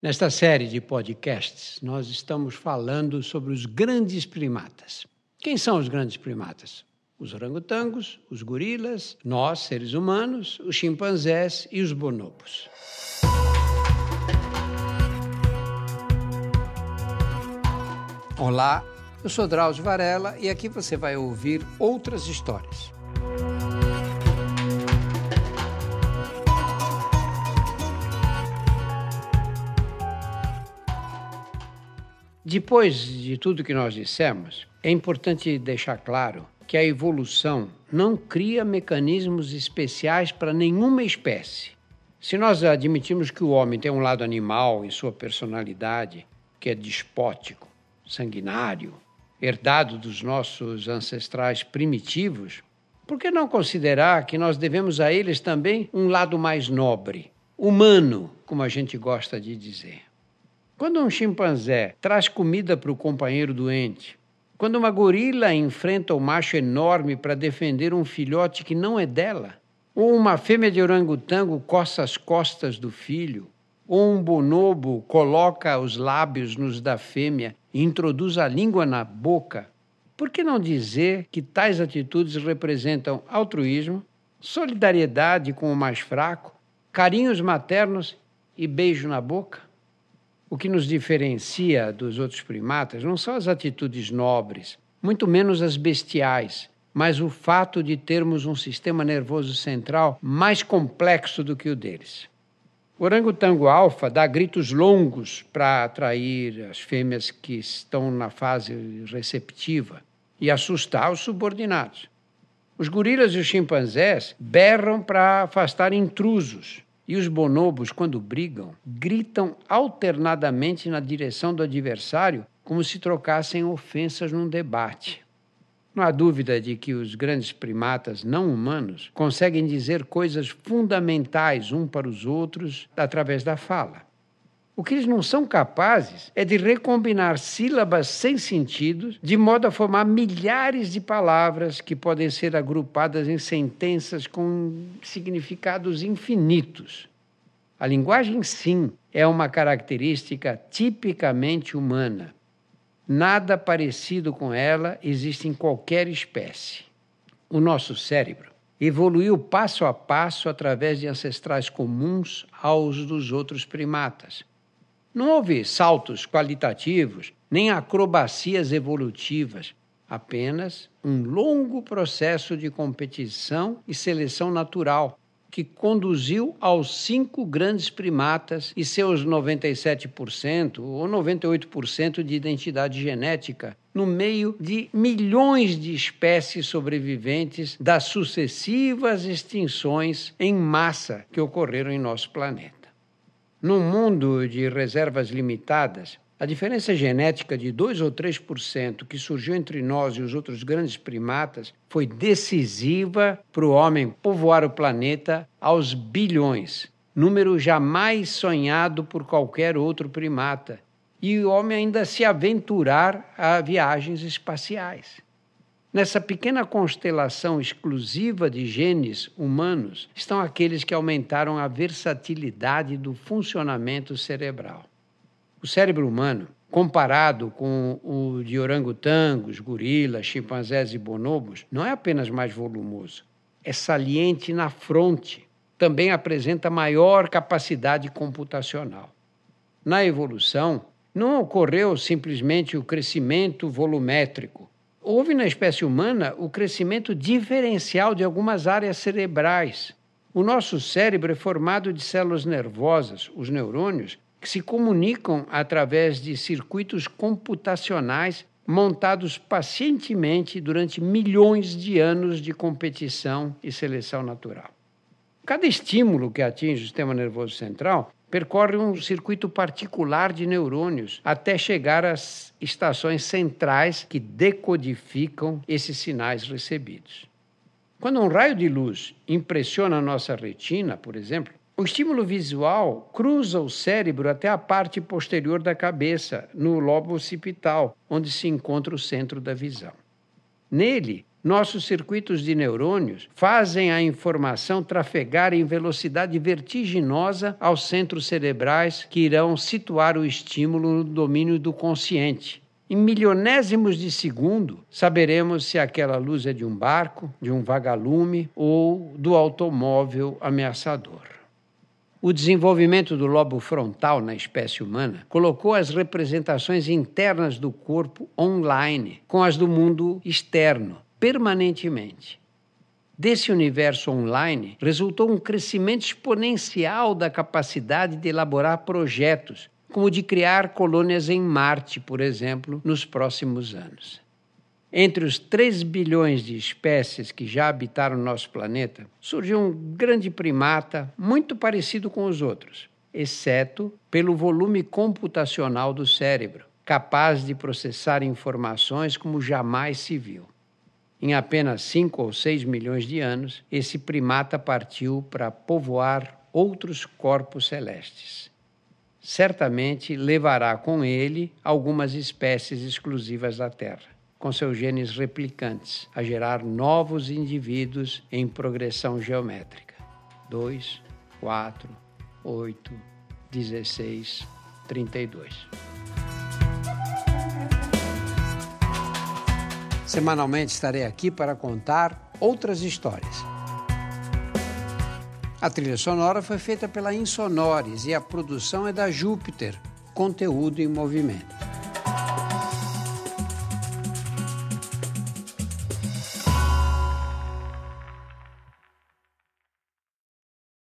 Nesta série de podcasts, nós estamos falando sobre os grandes primatas. Quem são os grandes primatas? Os orangotangos, os gorilas, nós, seres humanos, os chimpanzés e os bonobos. Olá, eu sou Drauzio Varela e aqui você vai ouvir outras histórias. Depois de tudo que nós dissemos, é importante deixar claro que a evolução não cria mecanismos especiais para nenhuma espécie. Se nós admitimos que o homem tem um lado animal em sua personalidade, que é despótico, sanguinário, herdado dos nossos ancestrais primitivos, por que não considerar que nós devemos a eles também um lado mais nobre, humano, como a gente gosta de dizer? Quando um chimpanzé traz comida para o companheiro doente, quando uma gorila enfrenta o um macho enorme para defender um filhote que não é dela, ou uma fêmea de orangotango coça as costas do filho, ou um bonobo coloca os lábios nos da fêmea e introduz a língua na boca, por que não dizer que tais atitudes representam altruísmo, solidariedade com o mais fraco, carinhos maternos e beijo na boca? O que nos diferencia dos outros primatas não são as atitudes nobres, muito menos as bestiais, mas o fato de termos um sistema nervoso central mais complexo do que o deles. O orangotango alfa dá gritos longos para atrair as fêmeas que estão na fase receptiva e assustar os subordinados. Os gorilas e os chimpanzés berram para afastar intrusos e os bonobos, quando brigam, gritam alternadamente na direção do adversário, como se trocassem ofensas num debate. Não há dúvida de que os grandes primatas não humanos conseguem dizer coisas fundamentais um para os outros através da fala. O que eles não são capazes é de recombinar sílabas sem sentido, de modo a formar milhares de palavras que podem ser agrupadas em sentenças com significados infinitos. A linguagem, sim, é uma característica tipicamente humana. Nada parecido com ela existe em qualquer espécie. O nosso cérebro evoluiu passo a passo através de ancestrais comuns aos dos outros primatas. Não houve saltos qualitativos, nem acrobacias evolutivas, apenas um longo processo de competição e seleção natural que conduziu aos cinco grandes primatas e seus 97% ou 98% de identidade genética, no meio de milhões de espécies sobreviventes das sucessivas extinções em massa que ocorreram em nosso planeta. Num mundo de reservas limitadas, a diferença genética de 2 ou 3% que surgiu entre nós e os outros grandes primatas foi decisiva para o homem povoar o planeta aos bilhões, número jamais sonhado por qualquer outro primata, e o homem ainda se aventurar a viagens espaciais. Nessa pequena constelação exclusiva de genes humanos estão aqueles que aumentaram a versatilidade do funcionamento cerebral. O cérebro humano, comparado com o de orangotangos, gorilas, chimpanzés e bonobos, não é apenas mais volumoso, é saliente na fronte. Também apresenta maior capacidade computacional. Na evolução, não ocorreu simplesmente o crescimento volumétrico. Houve na espécie humana o crescimento diferencial de algumas áreas cerebrais. O nosso cérebro é formado de células nervosas, os neurônios, que se comunicam através de circuitos computacionais montados pacientemente durante milhões de anos de competição e seleção natural. Cada estímulo que atinge o sistema nervoso central percorre um circuito particular de neurônios até chegar às estações centrais que decodificam esses sinais recebidos. Quando um raio de luz impressiona a nossa retina, por exemplo, o estímulo visual cruza o cérebro até a parte posterior da cabeça, no lobo occipital, onde se encontra o centro da visão. Nele, nossos circuitos de neurônios fazem a informação trafegar em velocidade vertiginosa aos centros cerebrais que irão situar o estímulo no domínio do consciente. Em milionésimos de segundo, saberemos se aquela luz é de um barco, de um vagalume ou do automóvel ameaçador. O desenvolvimento do lobo frontal na espécie humana colocou as representações internas do corpo online com as do mundo externo, permanentemente. Desse universo online resultou um crescimento exponencial da capacidade de elaborar projetos como de criar colônias em Marte, por exemplo, nos próximos anos. Entre os 3 bilhões de espécies que já habitaram nosso planeta, surgiu um grande primata muito parecido com os outros, exceto pelo volume computacional do cérebro, capaz de processar informações como jamais se viu. Em apenas 5 ou 6 milhões de anos, esse primata partiu para povoar outros corpos celestes certamente levará com ele algumas espécies exclusivas da Terra, com seus genes replicantes, a gerar novos indivíduos em progressão geométrica. 2, 4, 8, 16, 32. Semanalmente estarei aqui para contar outras histórias. A trilha sonora foi feita pela Insonores e a produção é da Júpiter, conteúdo em movimento.